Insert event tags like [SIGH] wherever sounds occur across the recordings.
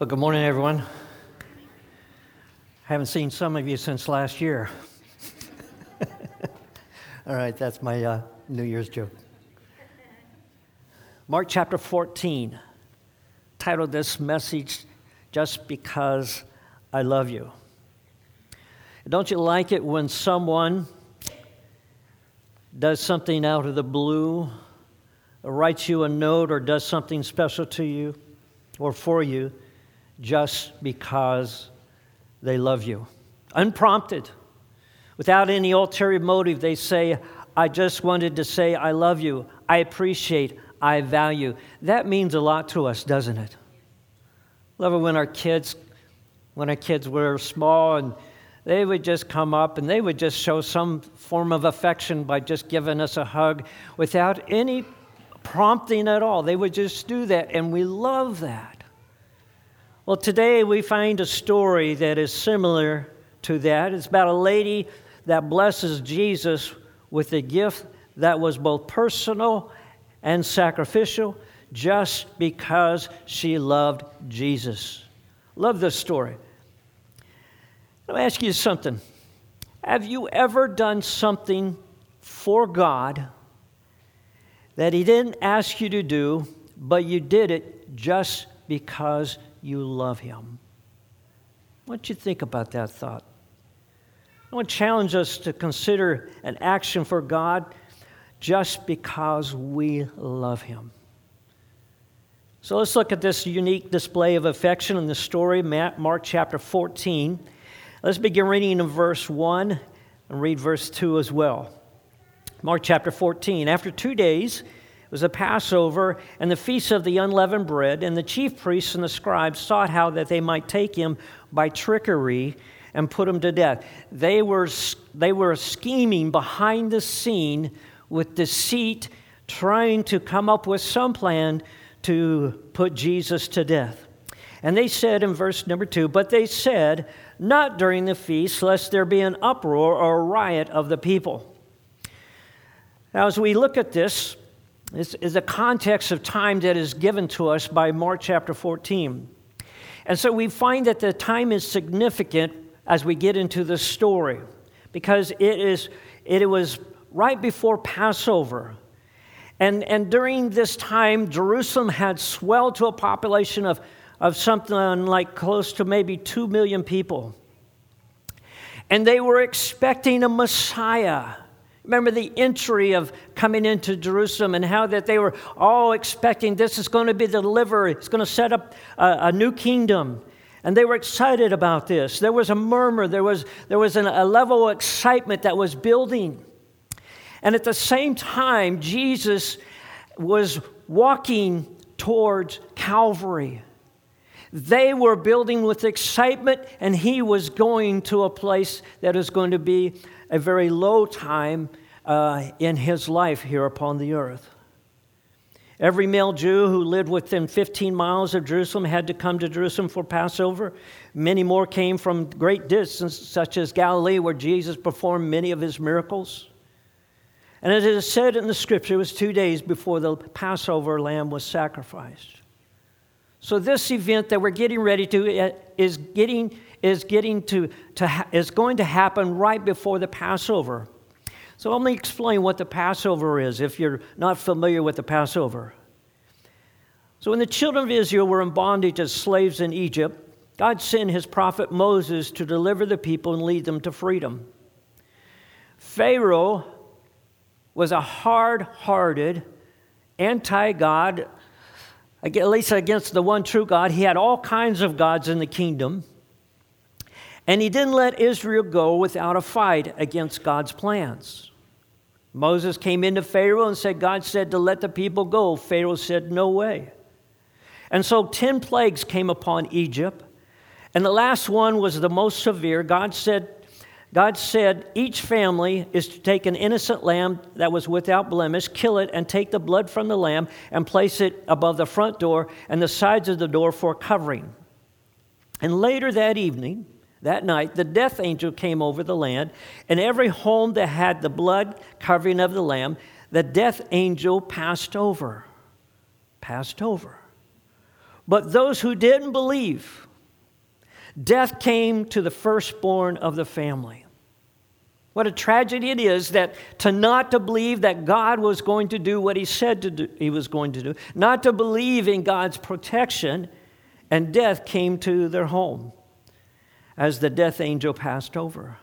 Well, good morning, everyone. I haven't seen some of you since last year. [LAUGHS] All right, that's my uh, New Year's joke. Mark chapter 14, titled this message, Just Because I Love You. Don't you like it when someone does something out of the blue, writes you a note, or does something special to you or for you? Just because they love you. Unprompted, without any ulterior motive, they say, I just wanted to say, I love you, I appreciate, I value. That means a lot to us, doesn't it? Love it when our kids, when our kids were small and they would just come up and they would just show some form of affection by just giving us a hug without any prompting at all. They would just do that, and we love that. Well, today we find a story that is similar to that. It's about a lady that blesses Jesus with a gift that was both personal and sacrificial just because she loved Jesus. Love this story. Let me ask you something. Have you ever done something for God that He didn't ask you to do, but you did it just because you love him. What don't you think about that thought? I want to challenge us to consider an action for God just because we love him. So let's look at this unique display of affection in the story, Mark chapter 14. Let's begin reading in verse 1 and read verse 2 as well. Mark chapter 14. After two days, was a Passover and the feast of the unleavened bread, and the chief priests and the scribes sought how that they might take him by trickery and put him to death. They were, they were scheming behind the scene with deceit, trying to come up with some plan to put Jesus to death. And they said in verse number two, but they said, not during the feast, lest there be an uproar or a riot of the people. Now, as we look at this, this is a context of time that is given to us by Mark chapter 14. And so we find that the time is significant as we get into the story because it, is, it was right before Passover. And, and during this time, Jerusalem had swelled to a population of, of something like close to maybe 2 million people. And they were expecting a Messiah Remember the entry of coming into Jerusalem and how that they were all expecting this is going to be the deliverer. It's going to set up a, a new kingdom. And they were excited about this. There was a murmur, there was, there was an, a level of excitement that was building. And at the same time, Jesus was walking towards Calvary. They were building with excitement, and he was going to a place that is going to be a very low time uh, in his life here upon the earth. Every male Jew who lived within 15 miles of Jerusalem had to come to Jerusalem for Passover. Many more came from great distances, such as Galilee, where Jesus performed many of his miracles. And as it is said in the scripture, it was two days before the Passover lamb was sacrificed. So, this event that we're getting ready to uh, is getting is, getting to, to ha- is going to happen right before the Passover. So let me explain what the Passover is if you're not familiar with the Passover. So when the children of Israel were in bondage as slaves in Egypt, God sent his prophet Moses to deliver the people and lead them to freedom. Pharaoh was a hard hearted, anti God, at least against the one true God. He had all kinds of gods in the kingdom. And he didn't let Israel go without a fight against God's plans. Moses came into Pharaoh and said, God said to let the people go. Pharaoh said, No way. And so 10 plagues came upon Egypt. And the last one was the most severe. God said, God said, each family is to take an innocent lamb that was without blemish, kill it, and take the blood from the lamb and place it above the front door and the sides of the door for covering. And later that evening, that night, the death angel came over the land, and every home that had the blood covering of the lamb, the death angel passed over. Passed over. But those who didn't believe, death came to the firstborn of the family. What a tragedy it is that to not to believe that God was going to do what he said to do, he was going to do, not to believe in God's protection, and death came to their home as the death angel passed over.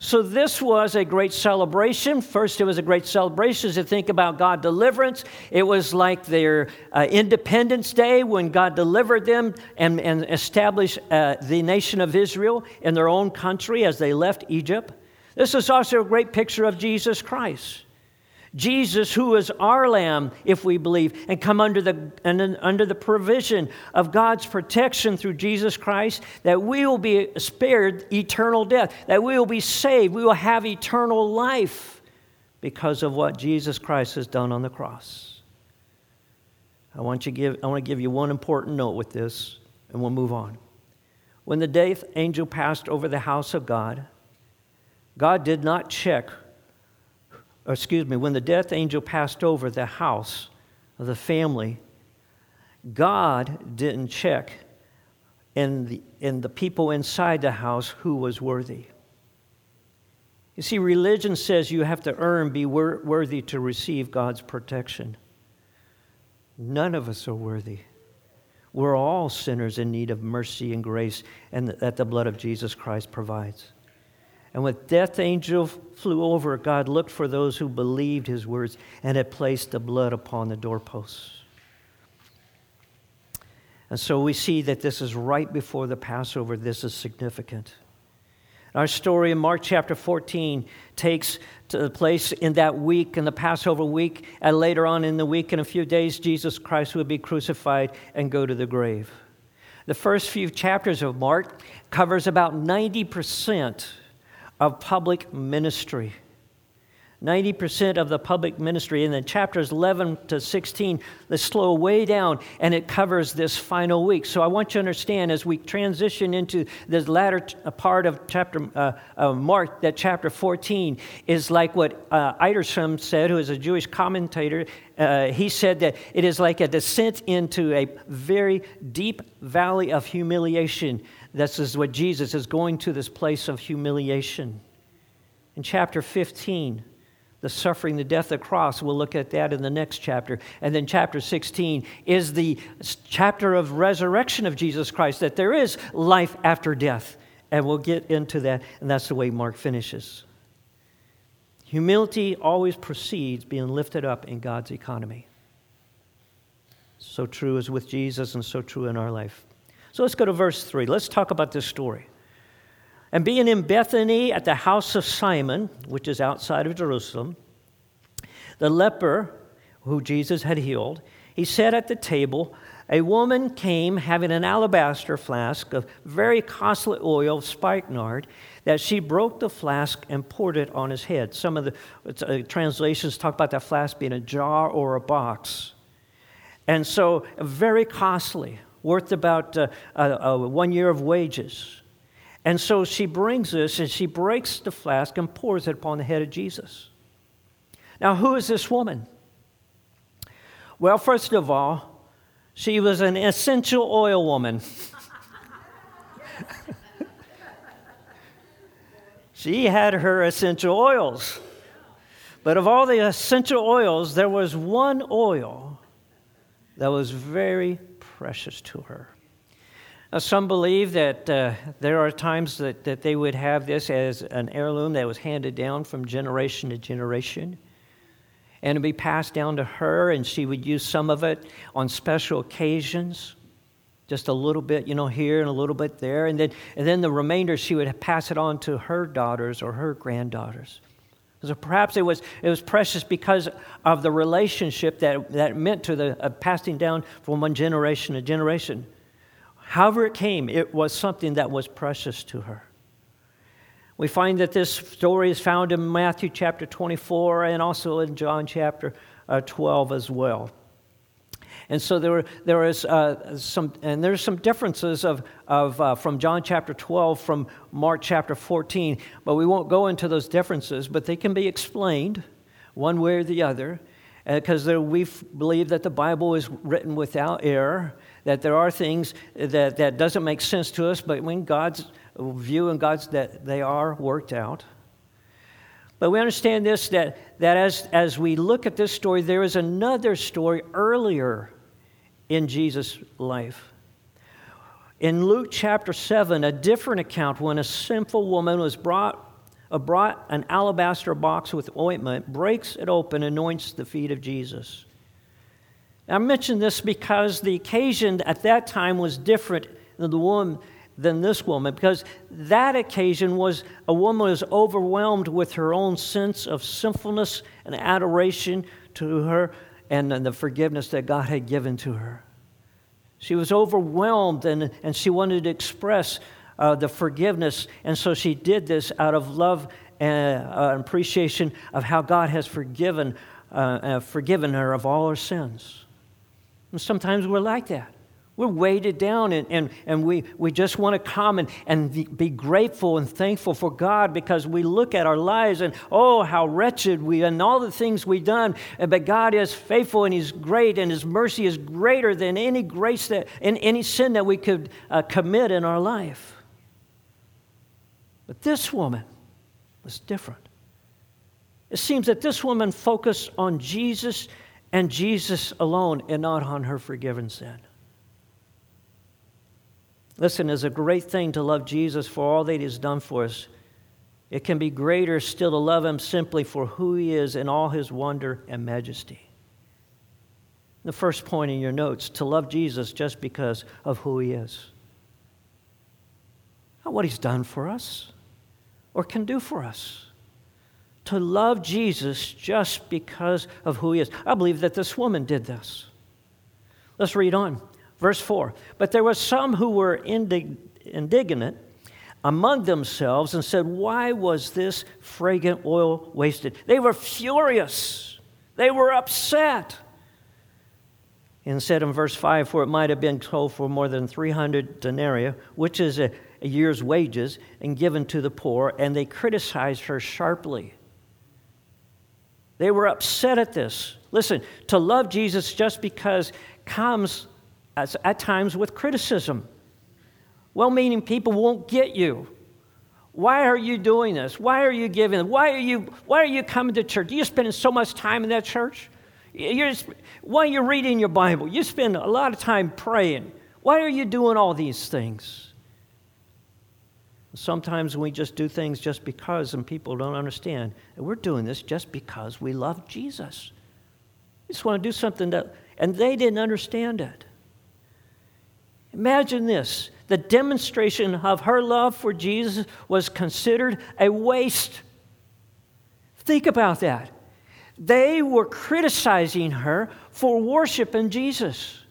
So, this was a great celebration. First, it was a great celebration to think about God deliverance. It was like their uh, Independence Day when God delivered them and, and established uh, the nation of Israel in their own country as they left Egypt. This is also a great picture of Jesus Christ. Jesus, who is our Lamb, if we believe, and come under the, under the provision of God's protection through Jesus Christ, that we will be spared eternal death, that we will be saved, we will have eternal life because of what Jesus Christ has done on the cross. I want, you give, I want to give you one important note with this, and we'll move on. When the death angel passed over the house of God, God did not check excuse me, when the death angel passed over the house of the family, God didn't check in the, in the people inside the house who was worthy. You see, religion says you have to earn, be wor- worthy to receive God's protection. None of us are worthy. We're all sinners in need of mercy and grace, and that the blood of Jesus Christ provides. And when death angel flew over, God looked for those who believed his words and had placed the blood upon the doorposts. And so we see that this is right before the Passover. This is significant. Our story in Mark chapter 14 takes place in that week, in the Passover week, and later on in the week, in a few days, Jesus Christ would be crucified and go to the grave. The first few chapters of Mark covers about 90% of public ministry. 90% of the public ministry. And then chapters 11 to 16, they slow way down and it covers this final week. So I want you to understand as we transition into this latter part of chapter uh, uh, Mark, that chapter 14 is like what uh, Edersheim said, who is a Jewish commentator. Uh, he said that it is like a descent into a very deep valley of humiliation this is what Jesus is going to this place of humiliation. In chapter 15, the suffering, the death, of the cross, we'll look at that in the next chapter. And then chapter 16 is the chapter of resurrection of Jesus Christ, that there is life after death. And we'll get into that, and that's the way Mark finishes. Humility always precedes being lifted up in God's economy. So true as with Jesus, and so true in our life. So let's go to verse 3. Let's talk about this story. And being in Bethany at the house of Simon, which is outside of Jerusalem, the leper who Jesus had healed, he sat at the table. A woman came having an alabaster flask of very costly oil of spikenard that she broke the flask and poured it on his head. Some of the uh, translations talk about that flask being a jar or a box. And so, very costly worth about uh, uh, uh, one year of wages. And so she brings this and she breaks the flask and pours it upon the head of Jesus. Now, who is this woman? Well, first of all, she was an essential oil woman. [LAUGHS] she had her essential oils. But of all the essential oils, there was one oil that was very precious to her. Now, some believe that uh, there are times that, that they would have this as an heirloom that was handed down from generation to generation and it'd be passed down to her, and she would use some of it on special occasions, just a little bit, you know, here and a little bit there, and then, and then the remainder she would pass it on to her daughters or her granddaughters. So perhaps it was, it was precious because of the relationship that, that meant to the uh, passing down from one generation to generation. However, it came, it was something that was precious to her. We find that this story is found in Matthew chapter 24 and also in John chapter uh, 12 as well. And so there, there is uh, some, and there's some differences of, of uh, from John chapter 12 from Mark chapter 14, but we won't go into those differences, but they can be explained one way or the other, because uh, we believe that the Bible is written without error, that there are things that, that doesn't make sense to us, but when God's view and God's that they are worked out. But we understand this that, that as, as we look at this story, there is another story earlier in Jesus' life. In Luke chapter 7, a different account when a sinful woman was brought, brought an alabaster box with ointment, breaks it open, anoints the feet of Jesus. I mention this because the occasion at that time was different than the woman than this woman because that occasion was a woman was overwhelmed with her own sense of sinfulness and adoration to her and, and the forgiveness that God had given to her. She was overwhelmed and, and she wanted to express uh, the forgiveness, and so she did this out of love and uh, appreciation of how God has forgiven, uh, uh forgiven her of all her sins. And sometimes we're like that. We're weighted down and, and, and we, we just want to come and, and be grateful and thankful for God because we look at our lives and, oh, how wretched we and all the things we've done. But God is faithful and He's great and His mercy is greater than any grace that, in any sin that we could uh, commit in our life. But this woman was different. It seems that this woman focused on Jesus and Jesus alone and not on her forgiven sin. Listen, it's a great thing to love Jesus for all that He's done for us. It can be greater still to love Him simply for who He is in all His wonder and majesty. The first point in your notes to love Jesus just because of who He is. Not what He's done for us or can do for us to love Jesus just because of who he is. I believe that this woman did this. Let's read on. Verse 4 But there were some who were indig- indignant among themselves and said, Why was this fragrant oil wasted? They were furious, they were upset. And said in verse 5 For it might have been sold for more than 300 denarii, which is a, a year's wages, and given to the poor, and they criticized her sharply. They were upset at this. Listen, to love Jesus just because comes as, at times with criticism. Well meaning people won't get you. Why are you doing this? Why are you giving? Why are you, why are you coming to church? You're spending so much time in that church. You're why are you reading your Bible? You spend a lot of time praying. Why are you doing all these things? Sometimes we just do things just because, and people don't understand. And we're doing this just because we love Jesus. We just want to do something that, and they didn't understand it. Imagine this the demonstration of her love for Jesus was considered a waste. Think about that. They were criticizing her for worshiping Jesus.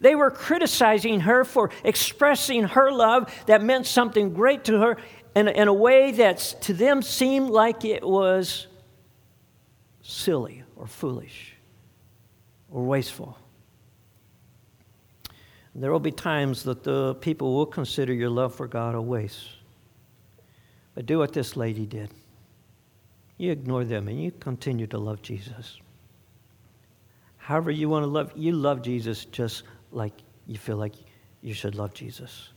They were criticizing her for expressing her love that meant something great to her in, in a way that to them seemed like it was silly or foolish or wasteful. There will be times that the people will consider your love for God a waste. But do what this lady did. You ignore them and you continue to love Jesus. However, you want to love, you love Jesus just like you feel like you should love Jesus.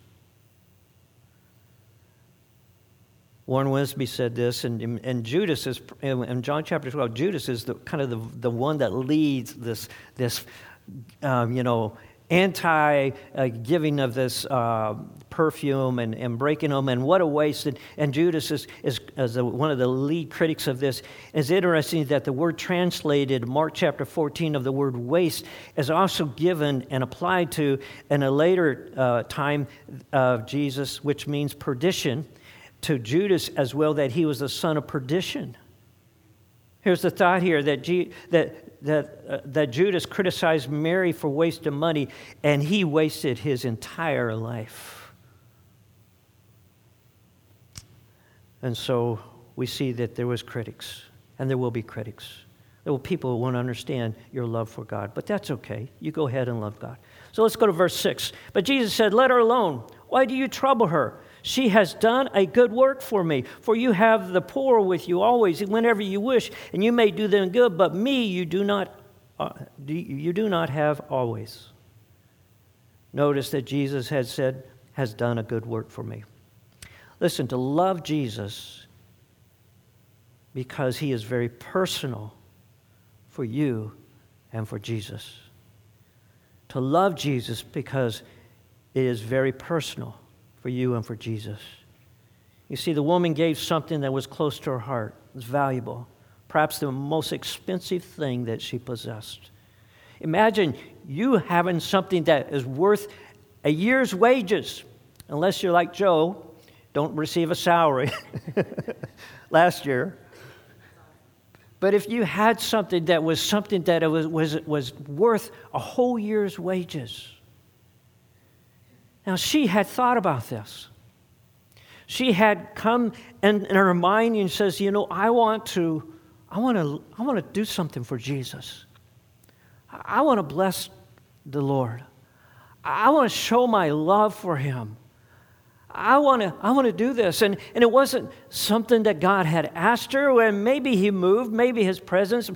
Warren Wiersbe said this, and, and Judas is, in John chapter 12, Judas is the, kind of the, the one that leads this, this um, you know, anti uh, giving of this uh, perfume and, and breaking them, and what a waste. And, and Judas is, is, is a, one of the lead critics of this. It's interesting that the word translated, Mark chapter 14, of the word waste, is also given and applied to in a later uh, time of Jesus, which means perdition, to Judas as well, that he was the son of perdition. Here's the thought here that, G, that that, uh, that Judas criticized Mary for wasting money, and he wasted his entire life. And so we see that there was critics, and there will be critics. There will people who won't understand your love for God, but that's okay. You go ahead and love God. So let's go to verse 6. But Jesus said, Let her alone. Why do you trouble her? She has done a good work for me. For you have the poor with you always, whenever you wish, and you may do them good, but me you do not, uh, you do not have always. Notice that Jesus had said, has done a good work for me. Listen, to love Jesus because he is very personal for you and for Jesus. To love Jesus because it is very personal for you and for Jesus. You see, the woman gave something that was close to her heart, it was valuable, perhaps the most expensive thing that she possessed. Imagine you having something that is worth a year's wages, unless you're like Joe, don't receive a salary [LAUGHS] last year. But if you had something that was something that was, was, was worth a whole year's wages. Now, she had thought about this. She had come in, in her mind and says, You know, I want to, I want to, I want to do something for Jesus. I want to bless the Lord. I want to show my love for him. I want to I want to do this. And, and it wasn't something that God had asked her, and maybe he moved, maybe his presence,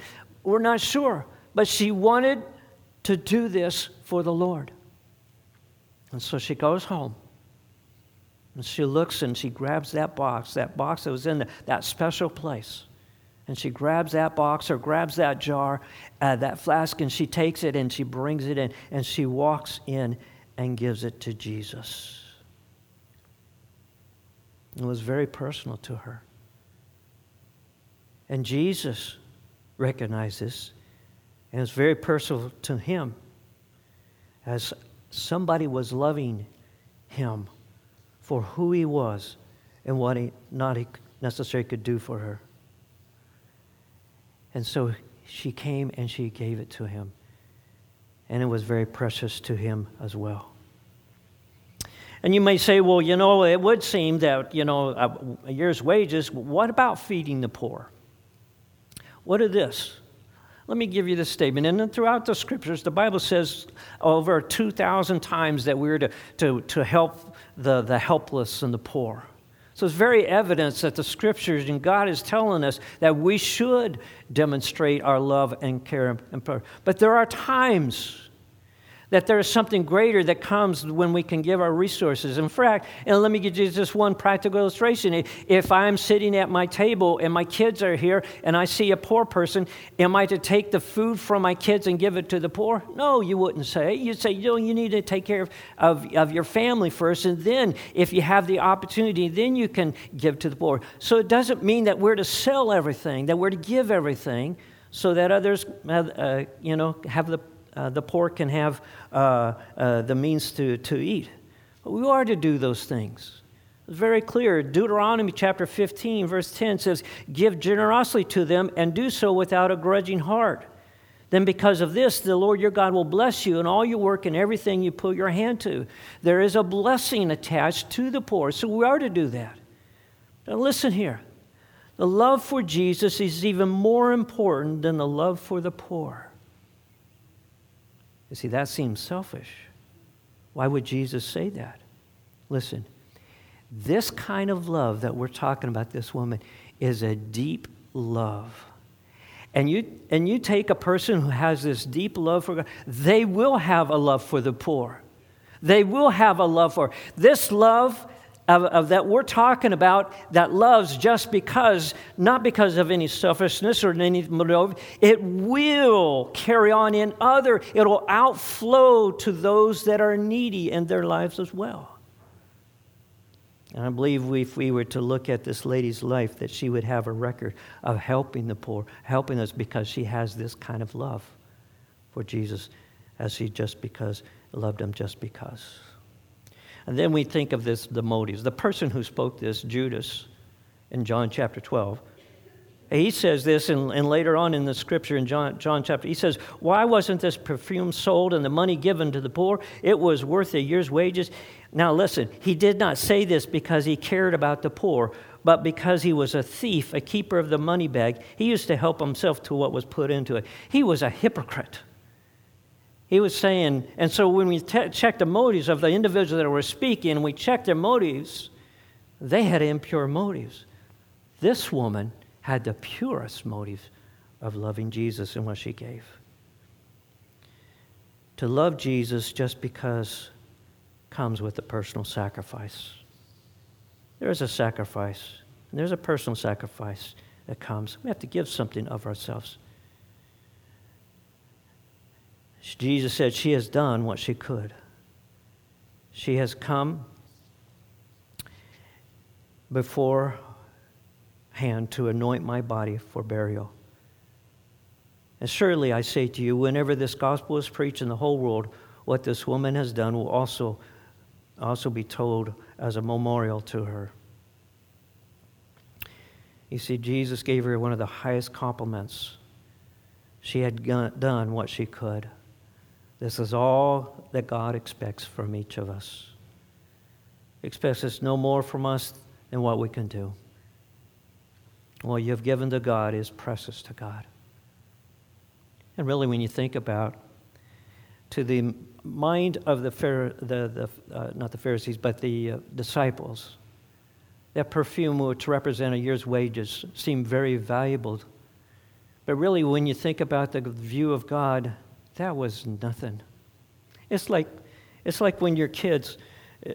we're not sure. But she wanted to do this for the Lord. And so she goes home. And she looks and she grabs that box, that box that was in the, that special place. And she grabs that box or grabs that jar, uh, that flask, and she takes it and she brings it in and she walks in and gives it to Jesus. It was very personal to her. And Jesus recognized this, and it's very personal to him as somebody was loving him for who he was and what he not he necessarily could do for her. And so she came and she gave it to him. And it was very precious to him as well. And you may say, well, you know, it would seem that, you know, a, year's wages, what about feeding the poor? What is this? Let me give you this statement. And then throughout the scriptures, the Bible says over 2,000 times that we're to, to, to help the, the helpless and the poor. So it's very evidence that the scriptures and God is telling us that we should demonstrate our love and care. And. But there are times that there is something greater that comes when we can give our resources. In fact, and let me give you just one practical illustration. If I'm sitting at my table and my kids are here and I see a poor person, am I to take the food from my kids and give it to the poor? No, you wouldn't say. You'd say, you know, you need to take care of, of, of your family first, and then if you have the opportunity, then you can give to the poor. So it doesn't mean that we're to sell everything, that we're to give everything so that others, uh, you know, have the uh, the poor can have uh, uh, the means to, to eat. But we are to do those things. It's very clear. Deuteronomy chapter 15, verse 10 says, Give generously to them and do so without a grudging heart. Then, because of this, the Lord your God will bless you in all your work and everything you put your hand to. There is a blessing attached to the poor, so we are to do that. Now, listen here. The love for Jesus is even more important than the love for the poor. You see, that seems selfish. Why would Jesus say that? Listen, this kind of love that we're talking about, this woman, is a deep love. And you, and you take a person who has this deep love for God, they will have a love for the poor. They will have a love for. This love of, of, that we're talking about that loves just because, not because of any selfishness or any it will carry on in other, it'll outflow to those that are needy in their lives as well. And I believe we, if we were to look at this lady's life, that she would have a record of helping the poor, helping us because she has this kind of love for Jesus, as she just because loved him just because. And then we think of this the motives. The person who spoke this, Judas, in John chapter 12, he says this, and, and later on in the scripture in John, John chapter, he says, Why wasn't this perfume sold and the money given to the poor? It was worth a year's wages. Now listen, he did not say this because he cared about the poor, but because he was a thief, a keeper of the money bag. He used to help himself to what was put into it. He was a hypocrite. He was saying, and so when we te- check the motives of the individuals that were speaking, we check their motives, they had impure motives. This woman had the purest motives of loving Jesus and what she gave. To love Jesus just because comes with a personal sacrifice. There is a sacrifice, and there's a personal sacrifice that comes. We have to give something of ourselves. Jesus said she has done what she could. She has come beforehand to anoint my body for burial. And surely I say to you, whenever this gospel is preached in the whole world, what this woman has done will also, also be told as a memorial to her. You see, Jesus gave her one of the highest compliments. She had done what she could. This is all that God expects from each of us. He expects us no more from us than what we can do. What you have given to God is precious to God. And really, when you think about to the mind of the, the, the uh, not the Pharisees, but the uh, disciples, that perfume, which represent a year's wages, seemed very valuable. But really, when you think about the view of God, that was nothing. It's like, it's like when your kids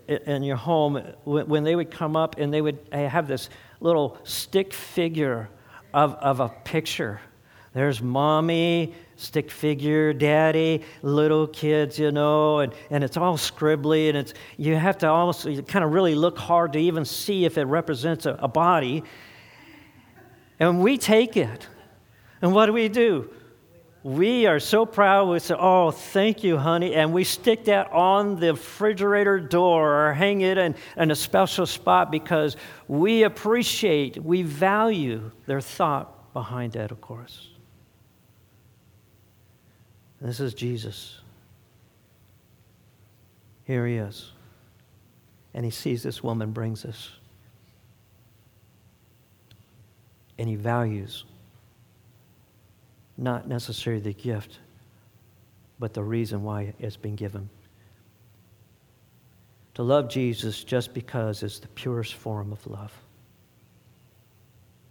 in your home, when they would come up and they would eh, have this little stick figure of, of a picture. There's mommy, stick figure, daddy, little kids, you know, and, and it's all scribbly, and it's you have to almost kind of really look hard to even see if it represents a, a body. And we take it. And what do we do? We are so proud. We say, Oh, thank you, honey. And we stick that on the refrigerator door or hang it in, in a special spot because we appreciate, we value their thought behind that, of course. This is Jesus. Here he is. And he sees this woman brings this. And he values not necessarily the gift, but the reason why it's been given. To love Jesus just because is the purest form of love.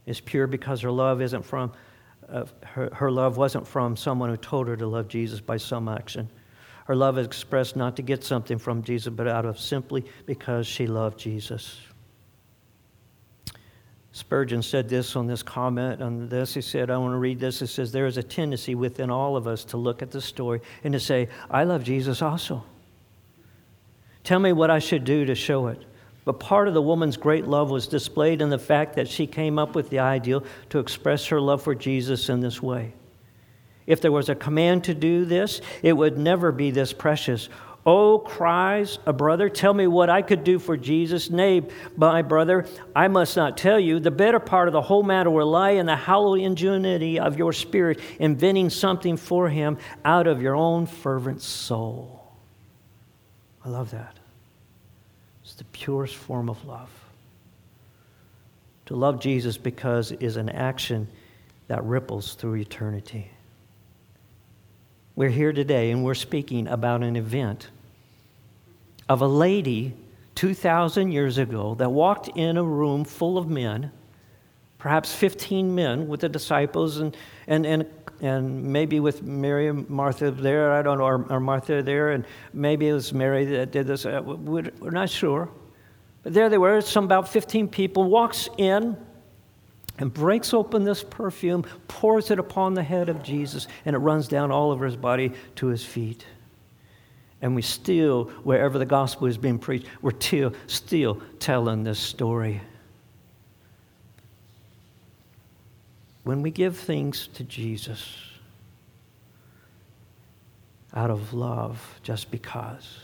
It's pure because her love isn't from, uh, her, her love wasn't from someone who told her to love Jesus by some action. Her love is expressed not to get something from Jesus, but out of simply because she loved Jesus. Spurgeon said this on this comment on this. He said, I want to read this. It says, There is a tendency within all of us to look at the story and to say, I love Jesus also. Tell me what I should do to show it. But part of the woman's great love was displayed in the fact that she came up with the ideal to express her love for Jesus in this way. If there was a command to do this, it would never be this precious Oh, cries a brother, tell me what I could do for Jesus. Nay, my brother, I must not tell you. The better part of the whole matter will lie in the hollow ingenuity of your spirit, inventing something for him out of your own fervent soul. I love that. It's the purest form of love. To love Jesus because is an action that ripples through eternity. We're here today and we're speaking about an event of a lady 2,000 years ago that walked in a room full of men, perhaps 15 men with the disciples and, and, and, and maybe with Mary and Martha there, I don't know, or, or Martha there, and maybe it was Mary that did this. Uh, we're, we're not sure. But there they were, some about 15 people, walks in and breaks open this perfume, pours it upon the head of Jesus, and it runs down all over his body to his feet. And we still, wherever the gospel is being preached, we're still, telling this story. When we give things to Jesus out of love, just because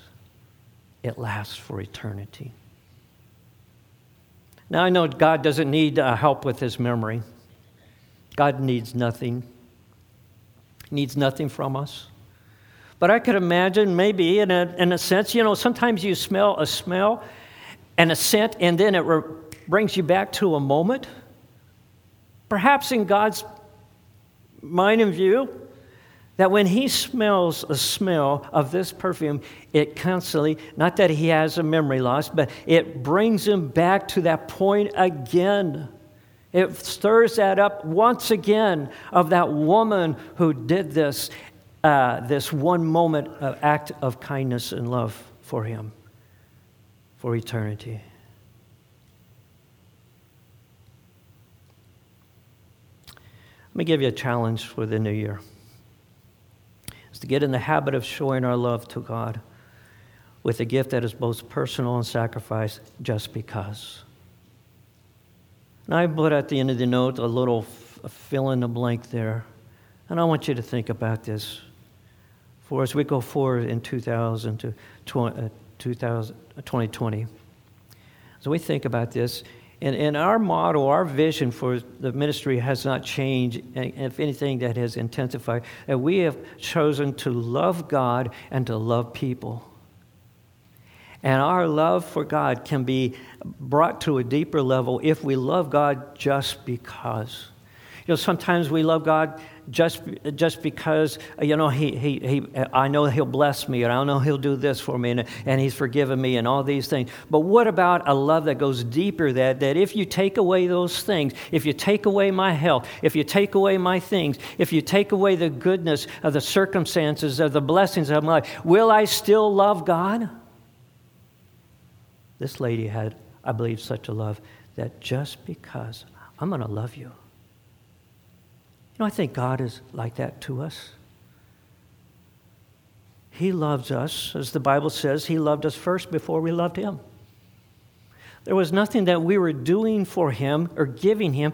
it lasts for eternity. Now, I know God doesn't need uh, help with his memory. God needs nothing, he needs nothing from us. But I could imagine maybe, in a, in a sense, you know, sometimes you smell a smell and a scent, and then it re- brings you back to a moment. Perhaps in God's mind and view, that when he smells a smell of this perfume, it constantly, not that he has a memory loss, but it brings him back to that point again. It stirs that up once again of that woman who did this, uh, this one moment of act of kindness and love for him. for eternity. Let me give you a challenge for the new year. It's to get in the habit of showing our love to God with a gift that is both personal and sacrifice just because. And I put at the end of the note a little fill in the blank there. And I want you to think about this for as we go forward in 2000 to 2020. Uh, so we think about this. And, and our model, our vision for the ministry has not changed. And if anything, that has intensified. And we have chosen to love God and to love people. And our love for God can be brought to a deeper level if we love God just because. You know, sometimes we love God just, just because, you know, he, he, he, I know He'll bless me, and I know He'll do this for me, and, and He's forgiven me, and all these things. But what about a love that goes deeper that, that if you take away those things, if you take away my health, if you take away my things, if you take away the goodness of the circumstances, of the blessings of my life, will I still love God? This lady had, I believe, such a love that just because I'm going to love you. You know, I think God is like that to us. He loves us, as the Bible says, He loved us first before we loved Him. There was nothing that we were doing for Him or giving Him,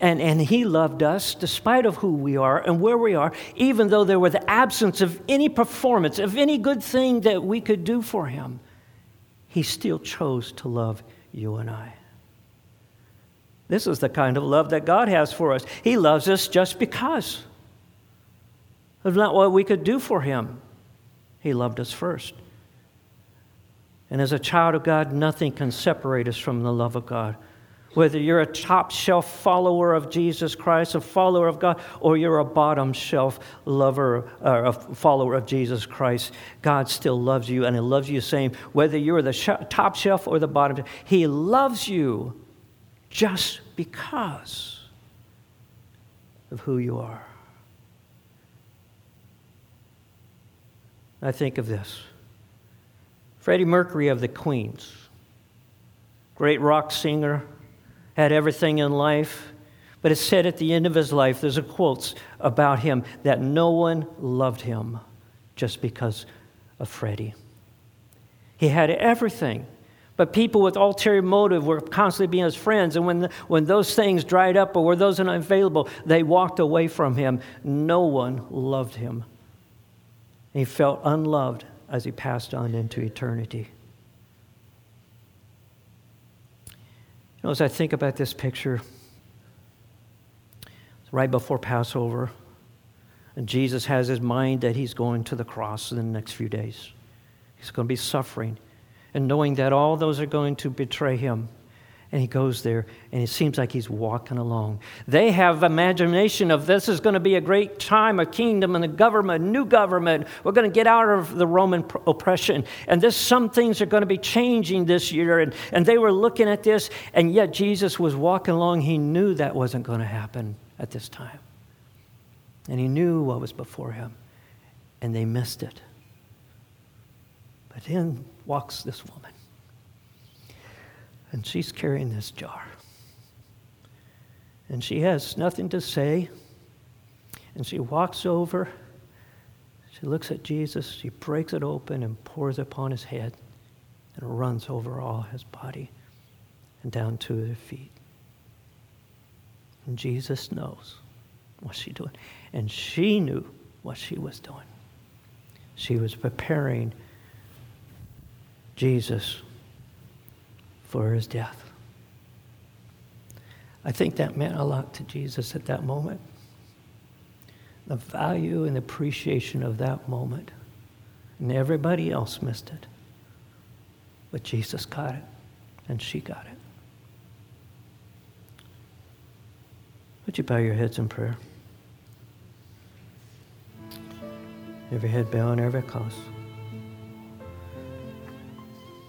and, and He loved us despite of who we are and where we are, even though there was the absence of any performance, of any good thing that we could do for Him. He still chose to love you and I. This is the kind of love that God has for us. He loves us just because of not what we could do for Him. He loved us first. And as a child of God, nothing can separate us from the love of God. Whether you're a top shelf follower of Jesus Christ, a follower of God, or you're a bottom shelf lover, or a follower of Jesus Christ, God still loves you, and He loves you the same. Whether you're the top shelf or the bottom, He loves you just because of who you are. I think of this Freddie Mercury of the Queens, great rock singer, had everything in life. But it said at the end of his life, there's a quote about him that no one loved him just because of Freddie. He had everything. But people with ulterior motive were constantly being his friends. And when, the, when those things dried up or were those unavailable, they walked away from him. No one loved him. He felt unloved as he passed on into eternity. You know, as I think about this picture, right before Passover, and Jesus has his mind that he's going to the cross in the next few days. He's going to be suffering and knowing that all those are going to betray him. And he goes there, and it seems like he's walking along. They have imagination of this is going to be a great time, a kingdom and a government, new government. We're going to get out of the Roman oppression. And this, some things are going to be changing this year. And, and they were looking at this, and yet Jesus was walking along. He knew that wasn't going to happen at this time. And he knew what was before him, and they missed it. But then walks this woman. And she's carrying this jar. And she has nothing to say. And she walks over. She looks at Jesus. She breaks it open and pours upon his head and runs over all his body and down to their feet. And Jesus knows what she's doing. And she knew what she was doing. She was preparing Jesus for his death. I think that meant a lot to Jesus at that moment. The value and appreciation of that moment. And everybody else missed it. But Jesus got it, and she got it. Would you bow your heads in prayer? Every head bowed, every closed.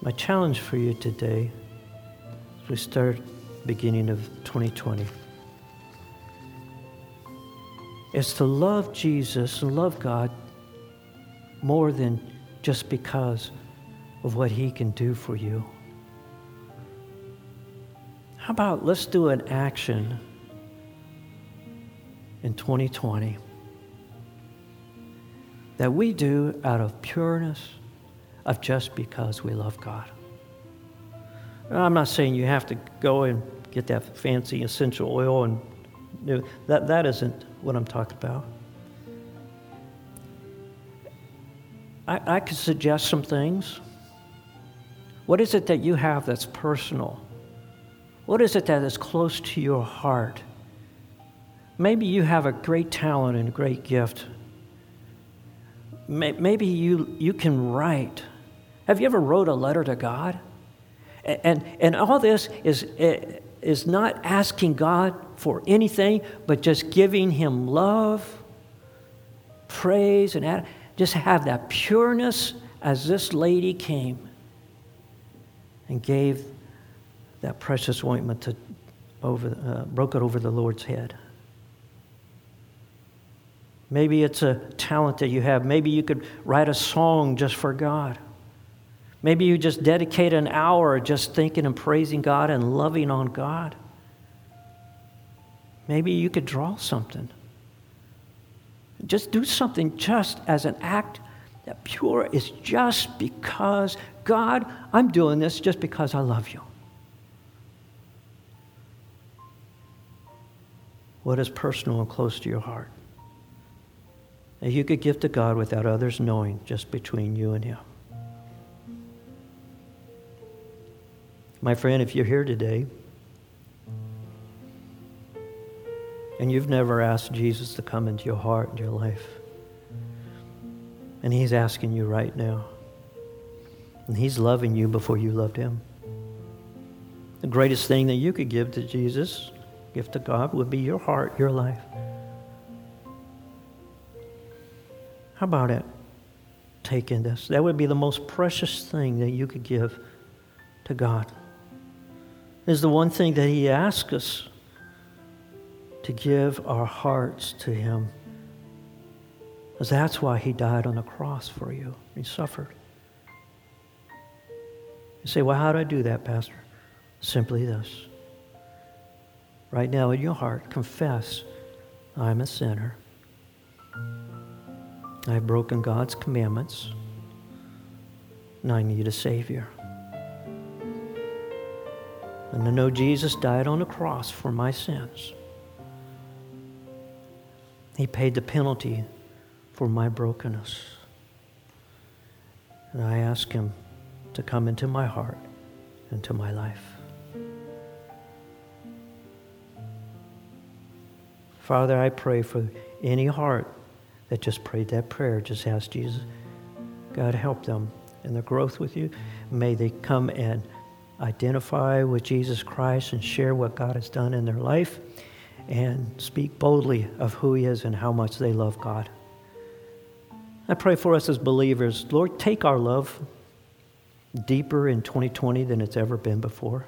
My challenge for you today, as we start beginning of 2020, is to love Jesus and love God more than just because of what He can do for you. How about let's do an action in 2020 that we do out of pureness of just because we love God. I'm not saying you have to go and get that fancy essential oil and do that. That isn't what I'm talking about. I, I could suggest some things. What is it that you have that's personal? What is it that is close to your heart? Maybe you have a great talent and a great gift. Maybe you, you can write. Have you ever wrote a letter to God? And, and all this is, is not asking God for anything, but just giving Him love, praise, and just have that pureness as this lady came and gave that precious ointment to over, uh, broke it over the Lord's head. Maybe it's a talent that you have. Maybe you could write a song just for God. Maybe you just dedicate an hour just thinking and praising God and loving on God. Maybe you could draw something. Just do something just as an act that pure is just because, God, I'm doing this just because I love you. What is personal and close to your heart? That you could give to God without others knowing, just between you and Him. My friend, if you're here today and you've never asked Jesus to come into your heart and your life, and He's asking you right now, and He's loving you before you loved Him. The greatest thing that you could give to Jesus, give to God, would be your heart, your life. How about it? Taking this. That would be the most precious thing that you could give to God. Is the one thing that He asks us to give our hearts to Him. Because that's why He died on the cross for you. He suffered. You say, well, how do I do that, Pastor? Simply this. Right now in your heart, confess, I'm a sinner. I've broken God's commandments, and I need a Savior. And to know Jesus died on the cross for my sins. He paid the penalty for my brokenness. And I ask Him to come into my heart, into my life. Father, I pray for any heart that just prayed that prayer, just asked Jesus, God, help them in their growth with you. May they come and identify with Jesus Christ and share what God has done in their life and speak boldly of who He is and how much they love God. I pray for us as believers. Lord, take our love deeper in 2020 than it's ever been before.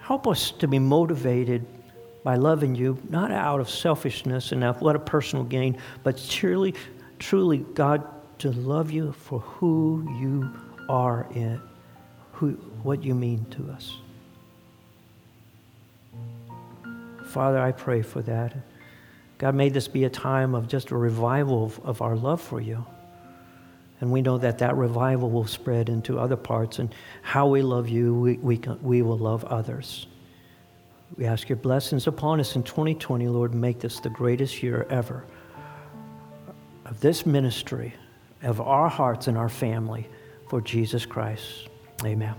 Help us to be motivated by loving you, not out of selfishness and a personal gain, but truly, truly, God, to love you for who you are in who, what you mean to us. Father, I pray for that. God, may this be a time of just a revival of, of our love for you. And we know that that revival will spread into other parts. And how we love you, we, we, we will love others. We ask your blessings upon us in 2020, Lord. Make this the greatest year ever of this ministry, of our hearts and our family for Jesus Christ. Amen.